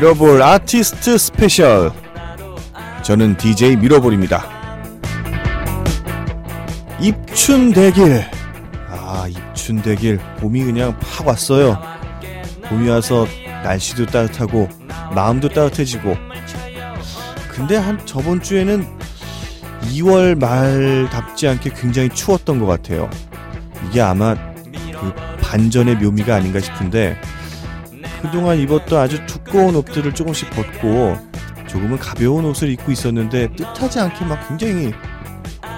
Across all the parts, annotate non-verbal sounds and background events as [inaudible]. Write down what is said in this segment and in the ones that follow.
미러볼 artist special. 저는 DJ 미러볼입니다. 입춘 대길. 아 입춘 대길. 봄이 그냥 팍 왔어요. 봄이 와서 날씨도 따뜻하고 마음도 따뜻해지고. 근데 한 저번 주에는 2월 말답지 않게 굉장히 추웠던 것 같아요. 이게 아마 그 반전의 묘미가 아닌가 싶은데 그동안 입었던 아주 두꺼운 옷들을 조금씩 벗고 조금은 가벼운 옷을 입고 있었는데 뜻하지 않게 막 굉장히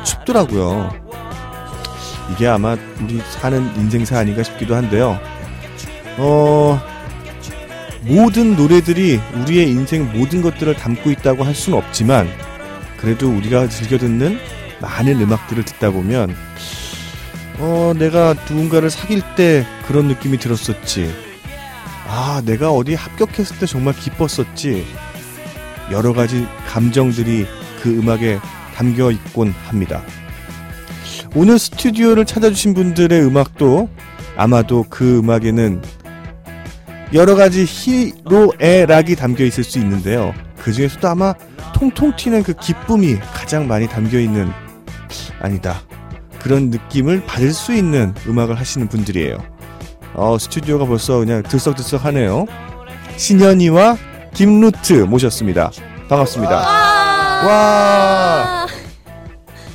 춥더라고요. 이게 아마 우리 사는 인생사 아닌가 싶기도 한데요. 어, 모든 노래들이 우리의 인생 모든 것들을 담고 있다고 할 수는 없지만 그래도 우리가 즐겨 듣는 많은 음악들을 듣다 보면 어, 내가 누군가를 사귈 때 그런 느낌이 들었었지. 아, 내가 어디 합격했을 때 정말 기뻤었지. 여러 가지 감정들이 그 음악에 담겨 있곤 합니다. 오늘 스튜디오를 찾아주신 분들의 음악도 아마도 그 음악에는 여러 가지 희로애 락이 담겨 있을 수 있는데요. 그 중에서도 아마 통통 튀는 그 기쁨이 가장 많이 담겨 있는 아니다. 그런 느낌을 받을 수 있는 음악을 하시는 분들이에요. 어, 스튜디오가 벌써 그냥 들썩들썩하네요. 신현이와 김루트 모셨습니다. 반갑습니다. 와.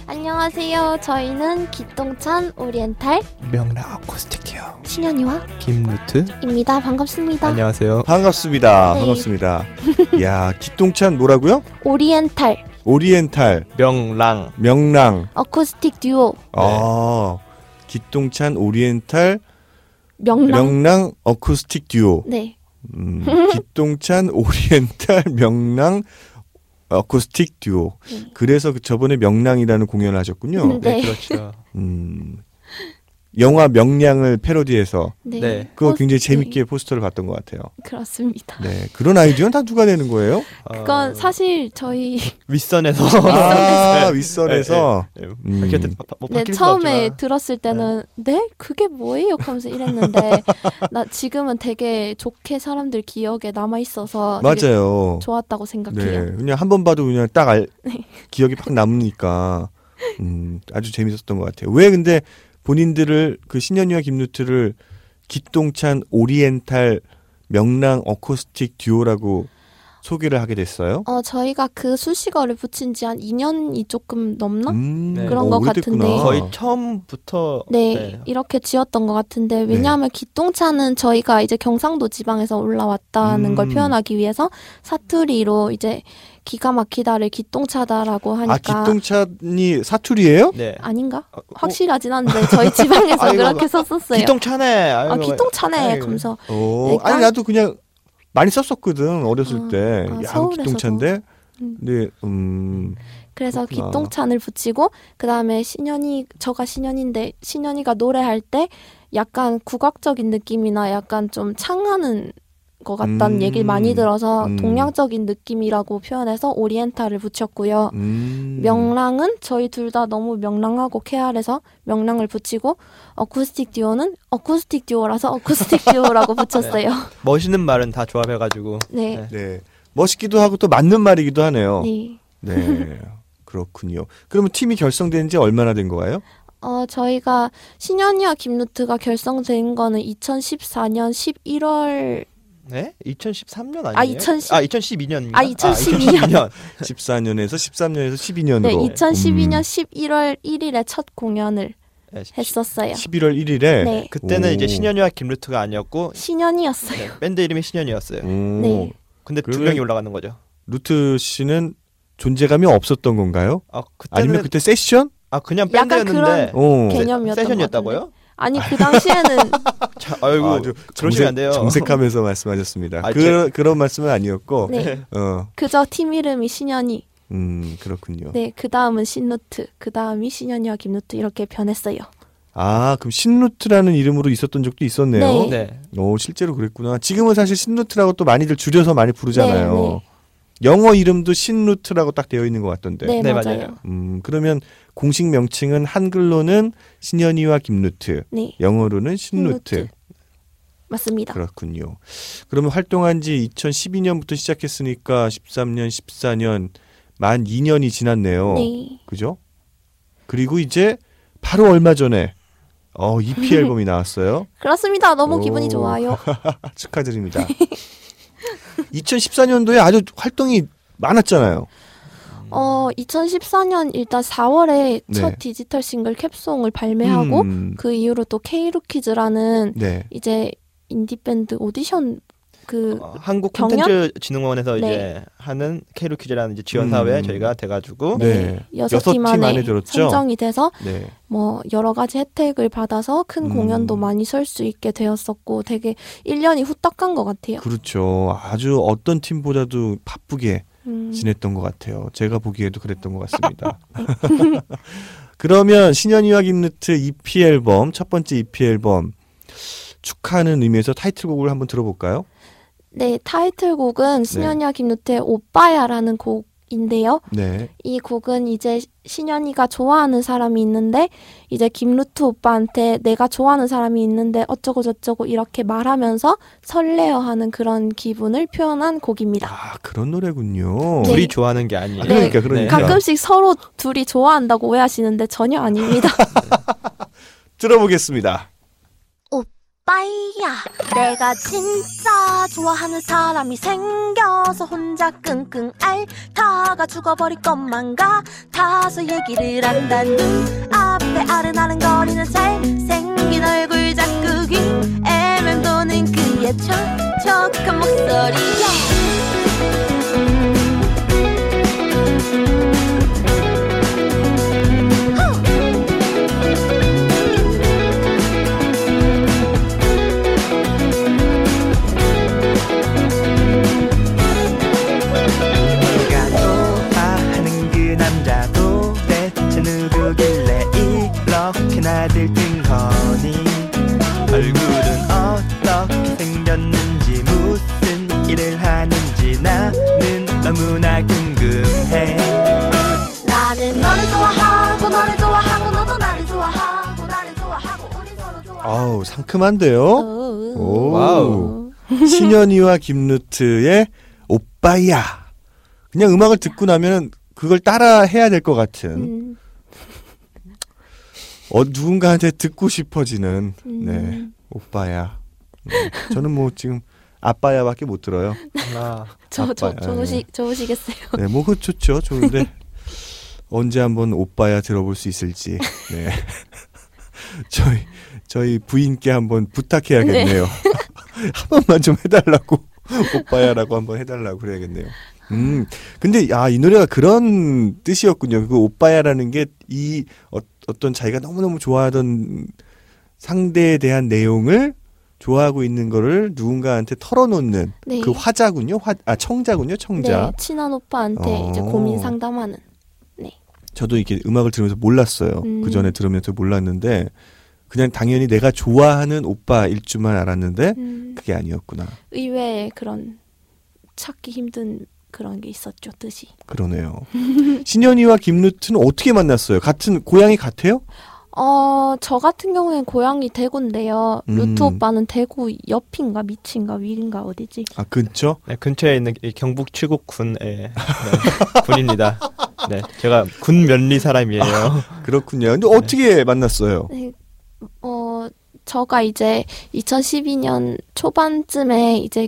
안녕하세요. 저희는 기똥찬 오리엔탈 명라 아쿠스틱이요. 신현이와 김루트. 입니다. 반갑습니다. 안녕하세요. 반갑습니다. 네. 반갑습니다. 야, 기똥찬 뭐라고요? 오리엔탈 오리엔탈, 명랑. 명랑. 어쿠스틱 듀오 아, 기똥찬 오리엔탈, 명랑. 명랑 어쿠스틱 듀오. 네. 음, 기똥찬 오리엔탈 명랑 어쿠스틱 듀오. 네. 그래서 그 저번에 명랑이라는 공연을 하셨군요. 네. 네, 그렇죠. 음, 영화 명량을 패러디해서 네. 네. 그거 포스- 굉장히 재밌게 포스터를 봤던 것 같아요. 네, 그렇습니다. 네, 그런 아이디어는 다 누가 내는 거예요? 그건 어, 사실 저희 [laughs] 윗선에서. 아, 네. 윗선에서. 네, 네. 음. 바- 뭐 네, 바뀔 처음에 없지만. 들었을 때는 네 그게 뭐예요? 하면서 이랬는데 [laughs] 나 지금은 되게 좋게 사람들 기억에 남아 있어서 맞아요. 좋았다고 생각해요. 네, 그냥 한 번 봐도 그냥 딱 알, 네. 기억이 팍 남으니까 음, 아주 재밌었던 것 같아요. 왜 근데 본인들을 그 신현이와 김루트를 기똥찬 오리엔탈 명랑 어쿠스틱 듀오라고 소개를 하게 됐어요? 어 저희가 그 수식어를 붙인 지 한 2년이 조금 넘나? 음, 네. 그런 어, 것 오래됐구나. 같은데. 거의 처음부터. 네, 이렇게 지었던 것 같은데 왜냐하면 기똥차는 저희가 이제 경상도 지방에서 올라왔다는 음. 걸 표현하기 위해서 사투리로 이제 기가 막히다를 기똥차다라고 하니까 아 기똥찬이 사투리예요? 네. 아닌가? 어, 어, 확실하진 않은데 저희 [laughs] 지방에서 아이고, 그렇게 썼었어요. 기똥차네. 아 아이고, 기똥차네. 아이고. 그러면서 어, 네, 아니 깡- 나도 그냥 많이 썼었거든 어렸을 아, 때. 아, 야. 기똥찬데. 음. 네, 음, 그래서 그렇구나. 기똥찬을 붙이고 그 다음에 신현이 저가 신현인데 신현이가 노래할 때 약간 국악적인 느낌이나 약간 좀 창하는 것 같다는 음. 얘기를 많이 들어서 음. 동양적인 느낌이라고 표현해서 오리엔탈을 붙였고요. 음. 명랑은 저희 둘 다 너무 명랑하고 쾌활해서 명랑을 붙이고 어쿠스틱 듀오는 어쿠스틱 듀오라서 어쿠스틱 [laughs] 듀오라고 붙였어요. 멋있는 말은 다 조합해가지고. 네. 네. 멋있기도 하고 또 맞는 말이기도 하네요. 네. 네. 그렇군요. 그러면 팀이 결성된 지 얼마나 된 거예요? 어, 저희가 신현이와 김루트가 결성된 거는 2014년 11월 네? 2013년 아니에요? 아, 2010 아, 2012년입니다. 아, 2012년. 14년에서 13년에서 12년으로. 네, 2012년 음, 11월 1일에 첫 공연을 네, 했었어요. 11월 1일에. 네. 그때는 오. 이제 신현이와 김루트가 아니었고 신현이었어요. 네, 밴드 이름이 신현이었어요. 네. 근데 두 명이 올라가는 거죠. 루트 씨는 존재감이 없었던 건가요? 아 그때는 아니면 그때 세션? 아 그냥 약간 밴드였는데 어. 개- 개념이었던 세션이었다고요? 아니, 그 당시에는 [laughs] 자, 아이고 아주 그러시면 안 돼요. 정색하면서 말씀하셨습니다. 아, 그, 제- 그런 말씀은 아니었고, 네, 어, 그저 팀 이름이 신현이. 음, 그렇군요. 네, 그 다음은 신루트. 그 다음이 신현이와 김루트 이렇게 변했어요. 아, 그럼 신루트라는 이름으로 있었던 적도 있었네요. 네. 네. 오, 실제로 그랬구나. 지금은 사실 신루트라고 또 많이들 줄여서 많이 부르잖아요. 네, 네. 영어 이름도 신루트라고 딱 되어 있는 것 같던데. 네, 네. 맞아요. 음, 그러면 공식 명칭은 한글로는 신현이와 김루트, 네. 영어로는 신루트. 신루트. 맞습니다. 그렇군요. 그러면 활동한 지 2012년부터 시작했으니까 13년, 14년 만 2년이 지났네요. 네. 그죠? 그리고 이제 바로 얼마 전에 어, EP [laughs] 앨범이 나왔어요. 그렇습니다. 너무 오. 기분이 좋아요. [laughs] 축하드립니다. 2014년도에 아주 활동이 많았잖아요. 어, 2014년 일단 4월에 네. 첫 디지털 싱글 캡송을 발매하고 음, 그 이후로 또 K루키즈라는 네. 이제 인디 밴드 오디션 그 어, 한국 경연? 콘텐츠 진흥원에서 네. 이제 하는 K루키즈라는 이제 지원 사업에 음. 저희가 돼 가지고 네. 여섯 여섯 팀팀 안에 안에 들었죠? 선정이 돼서 네. 뭐 여러 가지 혜택을 받아서 큰 음. 공연도 많이 설 수 있게 되었었고 되게 1년이 후딱 간 것 같아요. 그렇죠. 아주 어떤 팀보다도 바쁘게 음. 지냈던 것 같아요. 제가 보기에도 그랬던 것 같습니다. [laughs] 그러면 신현이와 김루트 EP 앨범 첫 번째 EP 앨범 축하하는 의미에서 타이틀곡을 한번 들어볼까요? 네, 타이틀곡은 신현이와 김루트의 오빠야라는 곡 인데요. 네. 이 곡은 이제 신현이가 좋아하는 사람이 있는데 이제 김루트 오빠한테 내가 좋아하는 사람이 있는데 어쩌고 저쩌고 이렇게 말하면서 설레어하는 그런 기분을 표현한 곡입니다. 아 그런 노래군요. 네. 둘이 좋아하는 게 아니에요. 그러니까 그러니까 가끔씩 서로 둘이 좋아한다고 오해하시는데 전혀 아닙니다. [laughs] 들어보겠습니다. 오빠야 내가 진짜 좋아하는 사람이 생겨서 혼자 끙끙 앓다가 죽어버릴 것만 같아서 얘기를 한다. 눈앞에 아른아른거리는 잘생긴 얼굴 자꾸 귀 애맴도는 그의 촉촉한 목소리에 상큼한데요. 오. Wow. 신현희와 김루트의 오빠야. 그냥 음악을 듣고 나면 그걸 따라 해야 될 것 같은 음, 어, 누군가한테 듣고 싶어지는 음. 네 오빠야. 음, 저는 뭐 지금 아빠야밖에 못 들어요. 아, 저, 저, 아빠, 좋으시, 좋으시겠어요. 네, 뭐 그 좋죠, 좋은데 [laughs] 언제 한번 오빠야 들어볼 수 있을지. 네. [laughs] 저희 저희 부인께 한번 부탁해야겠네요. [laughs] 한 번만 좀 해달라고 [laughs] 오빠야라고 한번 해달라고 그래야겠네요. 음, 근데 야 이 노래가 그런 뜻이었군요. 그 오빠야라는 게 이 어, 어떤 자기가 너무 너무 좋아하던 상대에 대한 내용을 좋아하고 있는 거를 누군가한테 털어놓는 네. 그 화자군요. 화, 아 청자군요. 청자. 네, 친한 오빠한테 어. 이제 고민 상담하는. 저도 이렇게 음악을 들으면서 몰랐어요. 음. 그 전에 들으면서 몰랐는데 그냥 당연히 내가 좋아하는 오빠일 줄만 알았는데 음, 그게 아니었구나. 의외의 그런 찾기 힘든 그런 게 있었죠, 뜻이. 그러네요. [laughs] 신현이와 김루트는 어떻게 만났어요? 같은 고향이 같아요? 어, 저 같은 경우엔 고향이 대구인데요. 음. 루트 오빠는 대구 옆인가 밑인가 위인가 어디지? 아 근처? 네, 근처에 있는 이 경북 칠곡군의 네, 군입니다. 네, 제가 군 면리 사람이에요. 그렇군요. 근데 어떻게 만났어요? 네, 어, 저가 이제 2012년 초반쯤에 이제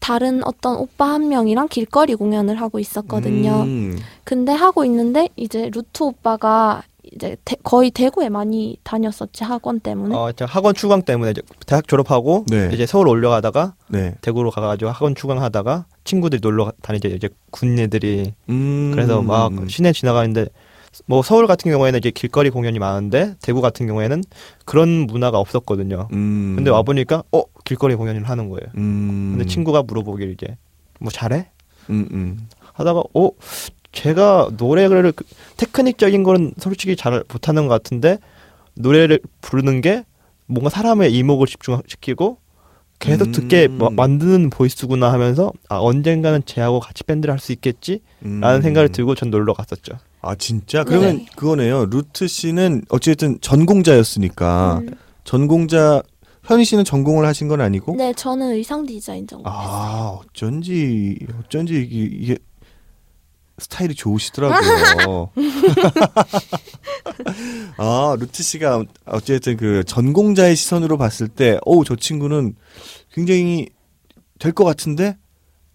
다른 어떤 오빠 한 명이랑 길거리 공연을 하고 있었거든요. 음, 근데 하고 있는데 이제 루트 오빠가 이제 대- 거의 대구에 많이 다녔었지 학원 때문에. 어, 저 학원 추강 때문에 이제 대학 졸업하고 네. 이제 서울 올려가다가 네. 대구로 가가지고 학원 추강하다가 친구들이 놀러 다니죠 이제 군 애들이 음, 그래서 막 시내 지나가는데 뭐 서울 같은 경우에는 이제 길거리 공연이 많은데 대구 같은 경우에는 그런 문화가 없었거든요. 음, 근데 와 보니까 어 길거리 공연을 하는 거예요. 음, 근데 친구가 물어보길 이제 뭐 잘해? 음, 음. 하다가 어 제가 노래를 그- 테크닉적인 거는 솔직히 잘 못하는 것 같은데 노래를 부르는 게 뭔가 사람의 이목을 집중시키고 계속 음. 듣게 마- 만드는 보이스구나 하면서 아 언젠가는 쟤하고 같이 밴드를 할 수 있겠지라는 음. 생각을 들고 전 놀러 갔었죠. 아 진짜 그러면 네. 그거네요. 루트 씨는 어쨌든 전공자였으니까 음, 전공자 현희 씨는 전공을 하신 건 아니고? 네, 저는 의상 디자인 전공. 아, 어쩐지, 어쩐지 이게, 이게 스타일이 좋으시더라고요. [laughs] 아, 루트 씨가 어쨌든 그 전공자의 시선으로 봤을 때, 오, 저 친구는 굉장히 될 것 같은데?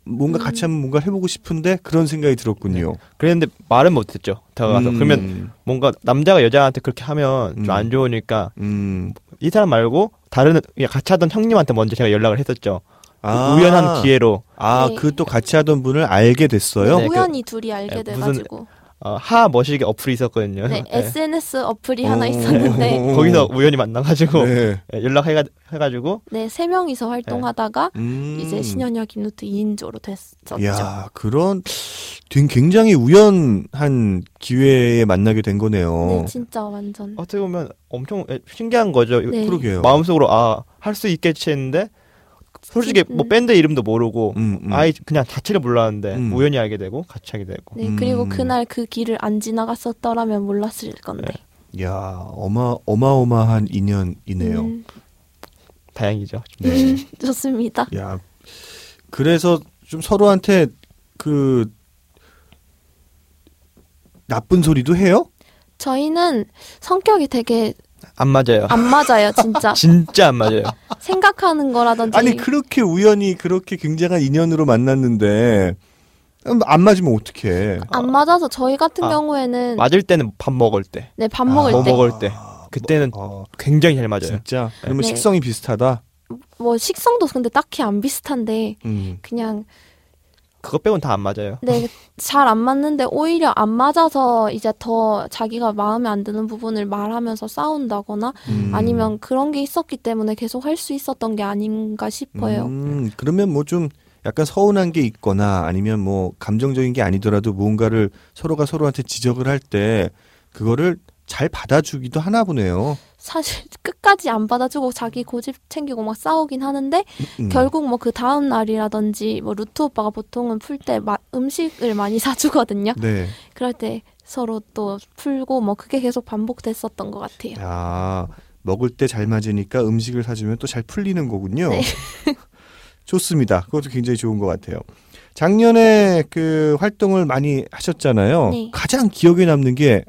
뭔가 음. 같이 한번 뭔가 해보고 싶은데? 그런 생각이 들었군요. 그랬는데 말은 못했죠. 다가가서 음, 그러면 뭔가 남자가 여자한테 그렇게 하면 음. 좀안 좋으니까 음, 이 사람 말고 다른 그냥 같이 하던 형님한테 먼저 제가 연락을 했었죠. 아, 우연한 기회로 아, 네. 그 또 같이 하던 분을 알게 됐어요? 네, 그- 우연히 둘이 알게 네, 무슨- 돼가지고 어, 하 머시기 어플이 있었거든요. 네, 네. SNS 어플이 어. 하나 있었는데 거기서 우연히 만나가지고 네. 예, 연락해가지고 네, 세 명이서 활동하다가 음. 이제 신현이와 김루트 2인조로 됐었죠. 야, 그런 된- 굉장히 우연한 기회에 만나게 된 거네요. 네, 진짜 완전 어떻게 보면 엄청 예, 신기한 거죠. 네. 그러게요. 마음속으로 아 할 수 있겠지 했는데 솔직히 뭐 음. 밴드 이름도 모르고 음, 음. 아예 그냥 자체를 몰랐는데 음. 우연히 알게 되고 같이 하게 되고 네, 그리고 음. 그날 그 길을 안 지나갔었더라면 몰랐을 건데. 네. 야, 어마 어마어마한 인연이네요. 음, 다행이죠. 네. [laughs] 좋습니다. 야, 그래서 좀 서로한테 그 나쁜 소리도 해요? 저희는 성격이 되게 안 맞아요. 안 맞아요, 진짜. [laughs] 진짜 안 맞아요. 생각하는 거라든지 아니 그렇게 우연히 그렇게 굉장한 인연으로 만났는데 음, 안 맞으면 어떡해? 안 맞아서 저희 같은 아, 경우에는 맞을 때는 밥 먹을 때, 네, 밥 먹을 뭐 때 먹을 때 그때는 어, 굉장히 잘 맞아요. 진짜 그러면 네. 식성이 비슷하다. 뭐 식성도 근데 딱히 안 비슷한데 음. 그냥 그거 빼곤 다 안 맞아요. 네, [laughs] 잘 안 맞는데 오히려 안 맞아서 이제 더 자기가 마음에 안 드는 부분을 말하면서 싸운다거나 음. 아니면 그런 게 있었기 때문에 계속 할 수 있었던 게 아닌가 싶어요. 음, 그러면 뭐 좀 약간 서운한 게 있거나 아니면 뭐 감정적인 게 아니더라도 무언가를 서로가 서로한테 지적을 할 때 그거를 잘 받아주기도 하나 보네요. 사실 [laughs] 끝까지 안 받아주고 자기 고집 챙기고 막 싸우긴 하는데 음. 결국 뭐 그 다음 날이라든지 뭐 루트 오빠가 보통은 풀 때 음식을 많이 [laughs] 사주거든요. 네. 그럴 때 서로 또 풀고 뭐 그게 계속 반복됐었던 것 같아요. 아, 먹을 때 잘 맞으니까 음식을 사주면 또 잘 풀리는 거군요. 네. [laughs] 좋습니다. 그것도 굉장히 좋은 것 같아요. 작년에 그 활동을 많이 하셨잖아요. 네. 가장 기억에 남는 게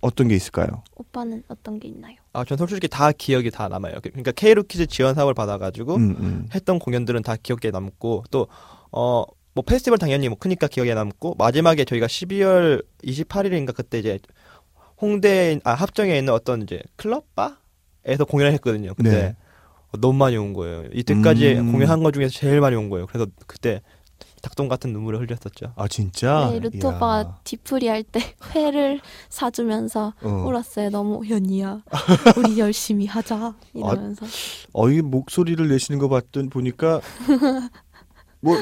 어떤 게 있을까요? 오빠는 어떤 게 있나요? 아, 전 솔직히 다 기억이 다 남아요. 그러니까 K루키즈 지원 사업을 받아가지고 음, 음. 했던 공연들은 다 기억에 남고 또 어 뭐 페스티벌 당연히 뭐 크니까 기억에 남고 마지막에 저희가 12월 28일인가 그때 이제 홍대 아 합정에 있는 어떤 이제 클럽 바에서 공연을 했거든요. 근데 네. 너무 많이 온 거예요. 이때까지 음. 공연한 것 중에서 제일 많이 온 거예요. 그래서 그때 닭똥 같은 눈물을 흘렸었죠. 아 진짜? 네. 오빠가 뒤풀이 할때 [laughs] 회를 사주면서 어. 울었어요. 너무 현이야. [laughs] 우리 열심히 하자 이러면서. 어, 이 목소리를 내시는 거 봤더니 보니까 뭐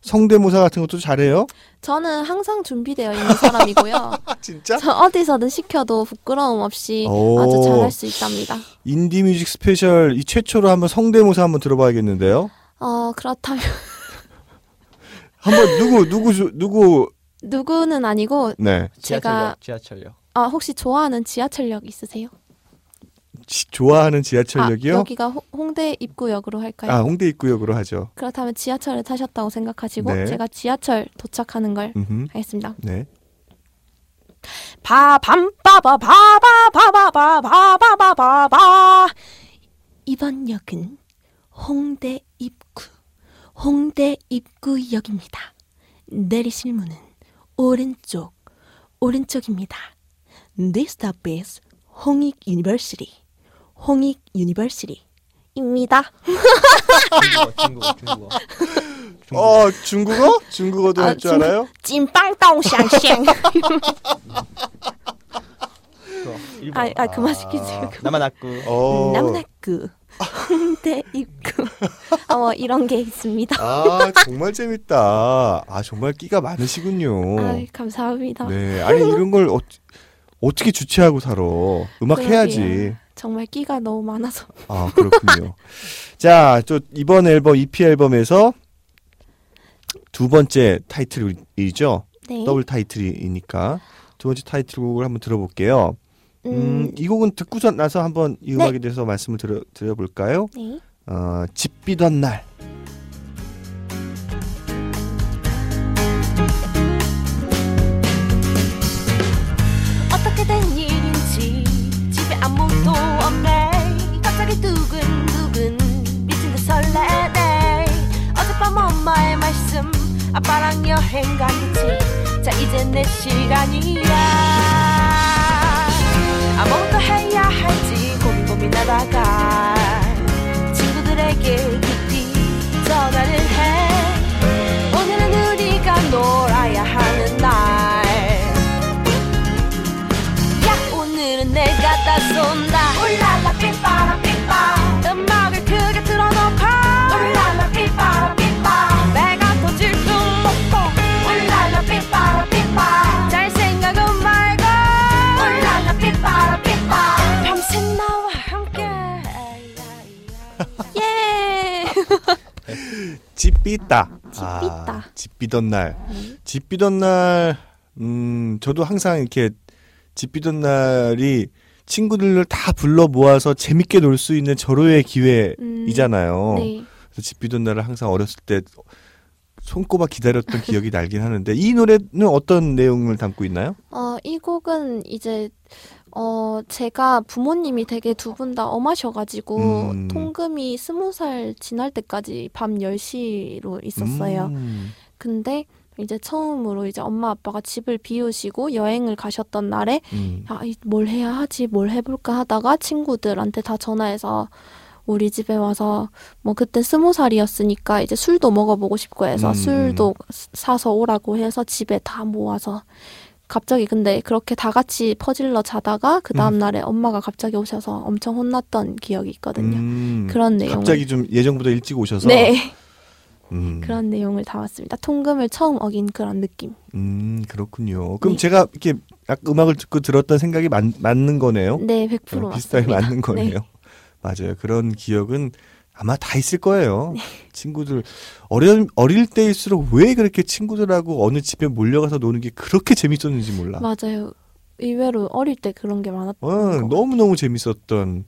성대모사 같은 것도 잘해요? 저는 항상 준비되어 있는 사람이고요. 아 [laughs] 진짜? 저 어디서든 시켜도 부끄러움 없이 오. 아주 잘할 수 있답니다. 인디 music special 이 최초로 한번 성대모사 한번 들어봐야겠는데요. 어 그렇다면 한번 누구 누구 누구 누구는 아니고 네. 제가 지하철역, 지하철역. 아 혹시 좋아하는 지하철역 있으세요? 지, 좋아하는 지하철역이요? 아, 여기가 호, 홍대 입구역으로 할까요? 아 홍대 입구역으로 하죠. 그렇다면 지하철을 타셨다고 생각하시고 네. 제가 지하철 도착하는 걸 음흠. 하겠습니다. 네. 바밤 바바 바바 바바 바바 바바 이번 역은 홍대 홍대 입구역입니다. 내리실 문은 오른쪽 오른쪽입니다. This stop is 홍익 University 홍익 University입니다. 중국어, 중국어, 중국어. 어 중국어? 중국어도 아, 할줄 중국- 알아요? 찐빵똥샹샹 일본. 아, 아 그만 시키세요. 나만 악구. 어. 남락구 홍대 입구 어 이런 게 있습니다. 아 정말 재밌다. 아 정말 끼가 많으시군요. 아 감사합니다. 네, 아니 이런 걸 어, 어떻게 주체하고 살아? 음악 그러게요. 해야지. 정말 끼가 너무 많아서 아 그렇군요. [laughs] 자, 또 이번 앨범 EP 앨범에서 두 번째 타이틀이죠. 네. 더블 타이틀이니까 두 번째 타이틀곡을 한번 들어볼게요. 음, 음, 이 곡은 듣고 나서 한번 이 네. 음악에 대해서 말씀을 드려, 드려볼까요? 네. 어, 집 비던 날. 어떻게 된 일인지 집에 아무도 없네 갑자기 두근두근 미친 듯 설레네 어젯밤 엄마의 말씀 아빠랑 여행 가겠지 자 이제 내 시간이야 아무것도 해야 할지 고민 고민하다가 친구들에게 깊이 전화를 집 비다. 집 비다. 집 비던 날. 네. 집 비던 날, 음, 저도 항상 이렇게 집 비던 날이 친구들을 다 불러 모아서 재밌게 놀 수 있는 절호의 기회이잖아요. 네. 그래서 집 비던 날을 항상 어렸을 때 손꼽아 기다렸던 기억이 나긴 하는데 이 노래는 어떤 내용을 담고 있나요? 어, 이 곡은 이제 어, 제가 부모님이 되게 두 분 다 엄하셔가지고 음. 통금이 스무 살 지날 때까지 밤 10시로 있었어요. 음. 근데 이제 처음으로 이제 엄마 아빠가 집을 비우시고 여행을 가셨던 날에 음. 아, 이- 뭘 해야 하지, 뭘 해볼까 하다가 친구들한테 다 전화해서 우리 집에 와서 뭐 그때 스무 살이었으니까 이제 술도 먹어보고 싶고 해서 음, 술도 사서 오라고 해서 집에 다 모아서 갑자기 근데 그렇게 다 같이 퍼질러 자다가 그 다음 날에 엄마가 갑자기 오셔서 엄청 혼났던 기억이 있거든요. 음. 그런 내용을 갑자기 좀 예정보다 일찍 오셔서 네 음. 그런 내용을 담았습니다. 통금을 처음 어긴 그런 느낌. 음, 그렇군요. 그럼 네. 제가 이렇게 약 음악을 듣고 들었던 생각이 맞, 맞는 거네요. 네, 100% 어, 비슷하게 맞습니다. 맞는 거네요. 네. 맞아요. 그런 기억은 아마 다 있을 거예요. [laughs] 네. 친구들 어릴 어릴 때일수록 왜 그렇게 친구들하고 어느 집에 몰려가서 노는 게 그렇게 재밌었는지 몰라. 맞아요. 의외로 어릴 때 그런 게 많았던 어, 것 너무 너무 재밌었던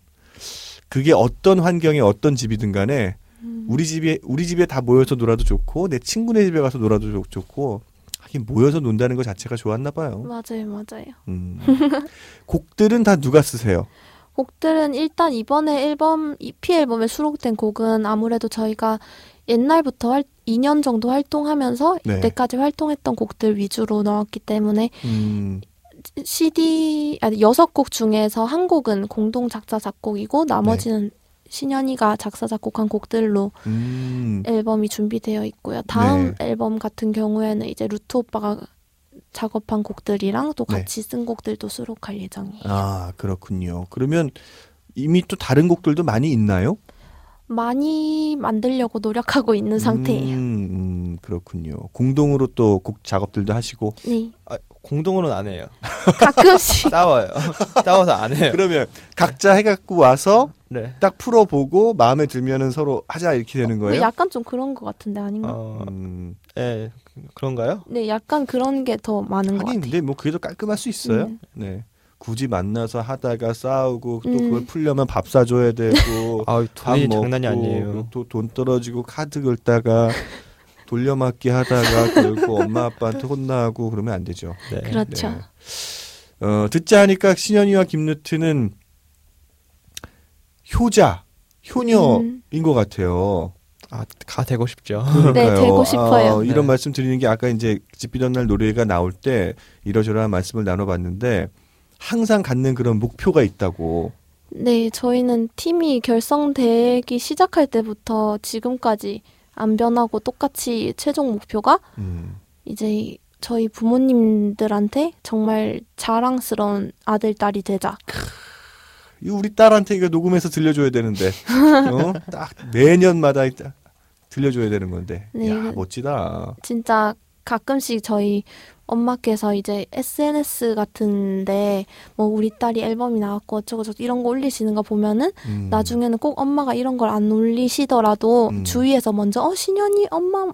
그게 어떤 환경에 어떤 집이든 간에 음. 우리 집에 우리 집에 다 모여서 놀아도 좋고 내 친구네 집에 가서 놀아도 좋, 좋고 하긴 모여서 논다는 것 자체가 좋았나 봐요. 맞아요, 맞아요. 음. 곡들은 다 누가 쓰세요? [laughs] 곡들은 일단 이번에 앨범 EP 앨범에 수록된 곡은 아무래도 저희가 옛날부터 활, 2년 정도 활동하면서 네. 이때까지 활동했던 곡들 위주로 넣었기 때문에 음, CD 아니 여섯 곡 중에서 한 곡은 공동 작사 작곡이고 나머지는 신현이가 작사 작곡한 곡들로 음, 앨범이 준비되어 있고요. 다음 네. 앨범 같은 경우에는 이제 루트 오빠가 작업한 곡들이랑 또 네. 같이 쓴 곡들도 수록할 예정이에요. 아 그렇군요. 그러면 이미 또 다른 곡들도 많이 있나요? 많이 만들려고 노력하고 있는 상태예요. 음, 음, 그렇군요. 공동으로 또 곡 작업들도 하시고. 네. 아, 공동으로는 안 해요. 가끔씩 [laughs] 싸워요. 싸워서 안 해요. 그러면 각자 해갖고 와서 네. 딱 풀어보고 마음에 들면은 서로 하자 이렇게 되는 거예요? 약간 좀 그런 것 같은데 아닌가? 어, 음, 예, 그- 그런가요? 네, 약간 그런 게 더 많은 것 하긴 같아요. 근데 뭐 그게 더 깔끔할 수 있어요. 음. 네. 굳이 만나서 하다가 싸우고 또 음. 그걸 풀려면 밥 사줘야 되고 [laughs] 아, 밥 돈이 먹고 장난이 아니에요. 또 돈 떨어지고 카드 긁다가 [laughs] 돌려막기 하다가 결국 엄마 아빠한테 혼나고 그러면 안 되죠. 네. 그렇죠. 네. 어, 듣자 하니까 신현이와 김누트는 효자, 효녀인 음. 것 같아요. 아, 가 되고 싶죠. 그러니까요. 되고 싶어요. 아, 이런 네. 말씀 드리는 게 아까 이제 집비던 날 노래가 나올 때 이러저러한 말씀을 나눠봤는데 항상 갖는 그런 목표가 있다고. 네, 저희는 팀이 결성되기 시작할 때부터 지금까지 안 변하고 똑같이 최종 목표가 음, 이제 저희 부모님들한테 정말 자랑스러운 아들, 딸이 되자. 이거 우리 딸한테 이거 녹음해서 들려줘야 되는데, [laughs] 어? 딱 매년마다 딱 들려줘야 되는 건데. 네, 야 그- 멋지다. 진짜 가끔씩 저희 엄마께서 이제 SNS 같은데 뭐 우리 딸이 앨범이 나왔고 어쩌고저쩌고 이런 거 올리시는 거 보면은 음. 나중에는 꼭 엄마가 이런 걸 안 올리시더라도 음. 주위에서 먼저 어 신현이 엄마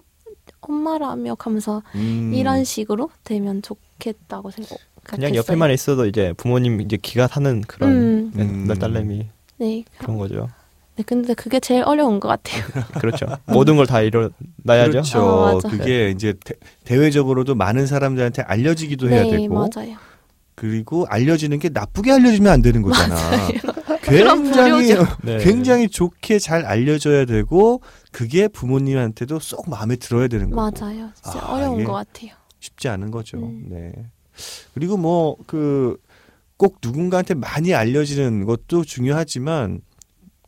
엄마라며 하면서 음. 이런 식으로 되면 좋겠다고 생각. 그냥 옆에만 있어도 이제 부모님 이제 기가 타는 그런 음. 네, 음. 널 딸내미 네. 그런 거죠. 네, 근데 그게 제일 어려운 것 같아요. [laughs] 그렇죠. 모든 걸 다 이뤄놔야죠. 그렇죠. 어, 맞아. 그게 이제 대, 외적으로도 많은 사람들한테 알려지기도 해야 네, 되고 맞아요. 그리고 알려지는 게 나쁘게 알려지면 안 되는 거잖아. [laughs] 굉장히. [laughs] 네. 굉장히 좋게 잘 알려져야 되고 그게 부모님한테도 쏙 마음에 들어야 되는 거고 맞아요. 진짜 아, 어려운 것 같아요. 쉽지 않은 거죠. 음. 네. 그리고 뭐 그 꼭 누군가한테 많이 알려지는 것도 중요하지만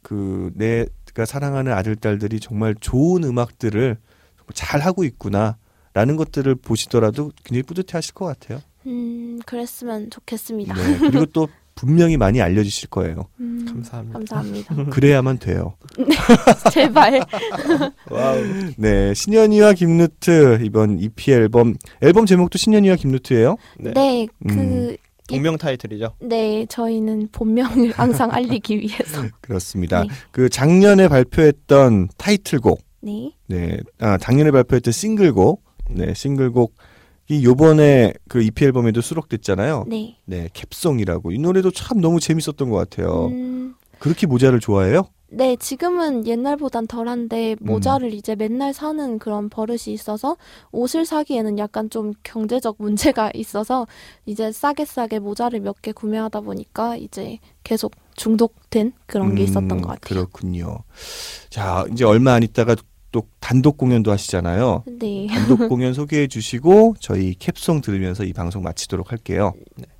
그 내가 사랑하는 아들 딸들이 정말 좋은 음악들을 잘 하고 있구나라는 것들을 보시더라도 굉장히 뿌듯해하실 것 같아요. 음, 그랬으면 좋겠습니다. 네. 그리고 또 분명히 많이 알려주실 거예요. 음, 감사합니다. 감사합니다. [laughs] 그래야만 돼요. [laughs] 제발. Wow. 네, 신현희와 김루트 이번 EP 앨범 앨범 제목도 신현희와 김루트예요. 네. 네, 그 음. 동명 타이틀이죠. 네, 저희는 본명을 항상 알리기 위해서. [laughs] 그렇습니다. 네. 그 작년에 발표했던 타이틀곡, 네. 네, 아 작년에 발표했던 싱글곡, 네, 싱글곡 이 요번에 그 EP 앨범에도 수록됐잖아요. 네. 네, 캡송이라고 이 노래도 참 너무 재밌었던 것 같아요. 음, 그렇게 모자를 좋아해요? 네, 지금은 옛날보단 덜한데 음. 모자를 이제 맨날 사는 그런 버릇이 있어서 옷을 사기에는 약간 좀 경제적 [laughs] 문제가 있어서 이제 싸게 싸게 모자를 몇 개 구매하다 보니까 이제 계속 중독된 그런 게 있었던 음, 것 같아요. 그렇군요. 자, 이제 얼마 안 있다가 또 단독 공연도 하시잖아요. 네. 단독 공연 소개해 주시고 저희 캡송 들으면서 이 방송 마치도록 할게요. [laughs]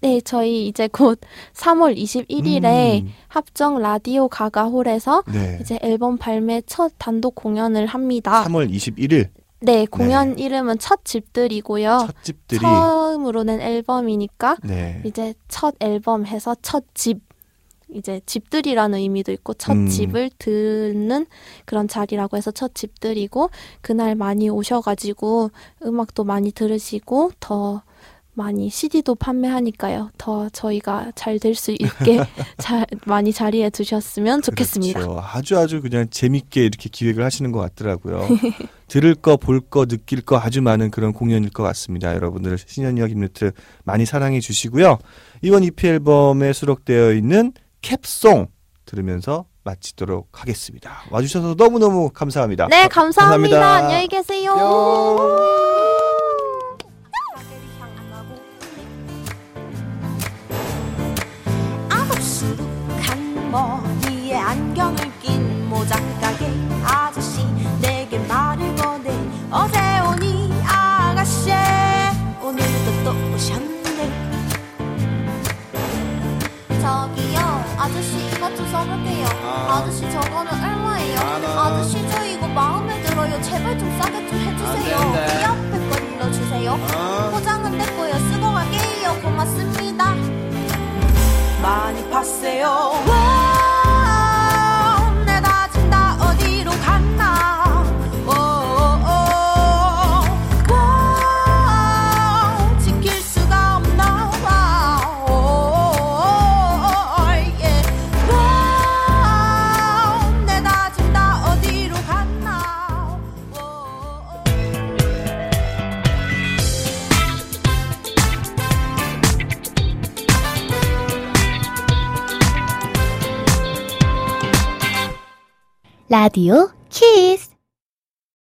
네, 저희 이제 곧 [laughs] 3월 21일에 음, 합정 라디오 가가홀에서 네. 이제 앨범 발매 첫 단독 공연을 합니다. 3월 21일 네, 공연 이름은 첫 집들이고요. 첫 집들이 처음으로 낸 앨범이니까 네. 이제 첫 앨범 해서 첫 집. 이제 집들이라는 의미도 있고 첫 음. 집을 듣는 그런 자리라고 해서 첫 집들이고 그날 많이 오셔가지고 음악도 많이 들으시고 더 많이 CD도 판매하니까요. 더 저희가 잘 될 수 있게 [laughs] 잘 많이 자리해 주셨으면 좋겠습니다. 그렇죠. 아주 아주 그냥 재밌게 이렇게 기획을 하시는 것 같더라고요. [laughs] 들을 거, 볼 거, 느낄 거 아주 많은 그런 공연일 것 같습니다. 여러분들 신현이와 김루트 많이 사랑해 주시고요. 이번 EP 앨범에 수록되어 있는 캡송 들으면서 마치도록 하겠습니다. 와주셔서 너무너무 감사합니다. 네, 감사합니다. 감사합니다. 안녕히 계세요. 아 머리에 안경을 낀 모작가게 아저씨 내게 말을 거네 어제 오니 아가씨 오늘도 또 오셨네 저기요 아저씨 이것 좀 써볼게요 아. 아. 저씨 저거는 얼마예요? 만 원. 아저씨 저 이거 마음에 들어요 제발 좀 싸게 좀 해주세요 안 된대. 이 앞에 거 눌러주세요 포장은 됐고요 쓰고 갈게요 고맙습니다 많이 팠어요 와, 라디오 키스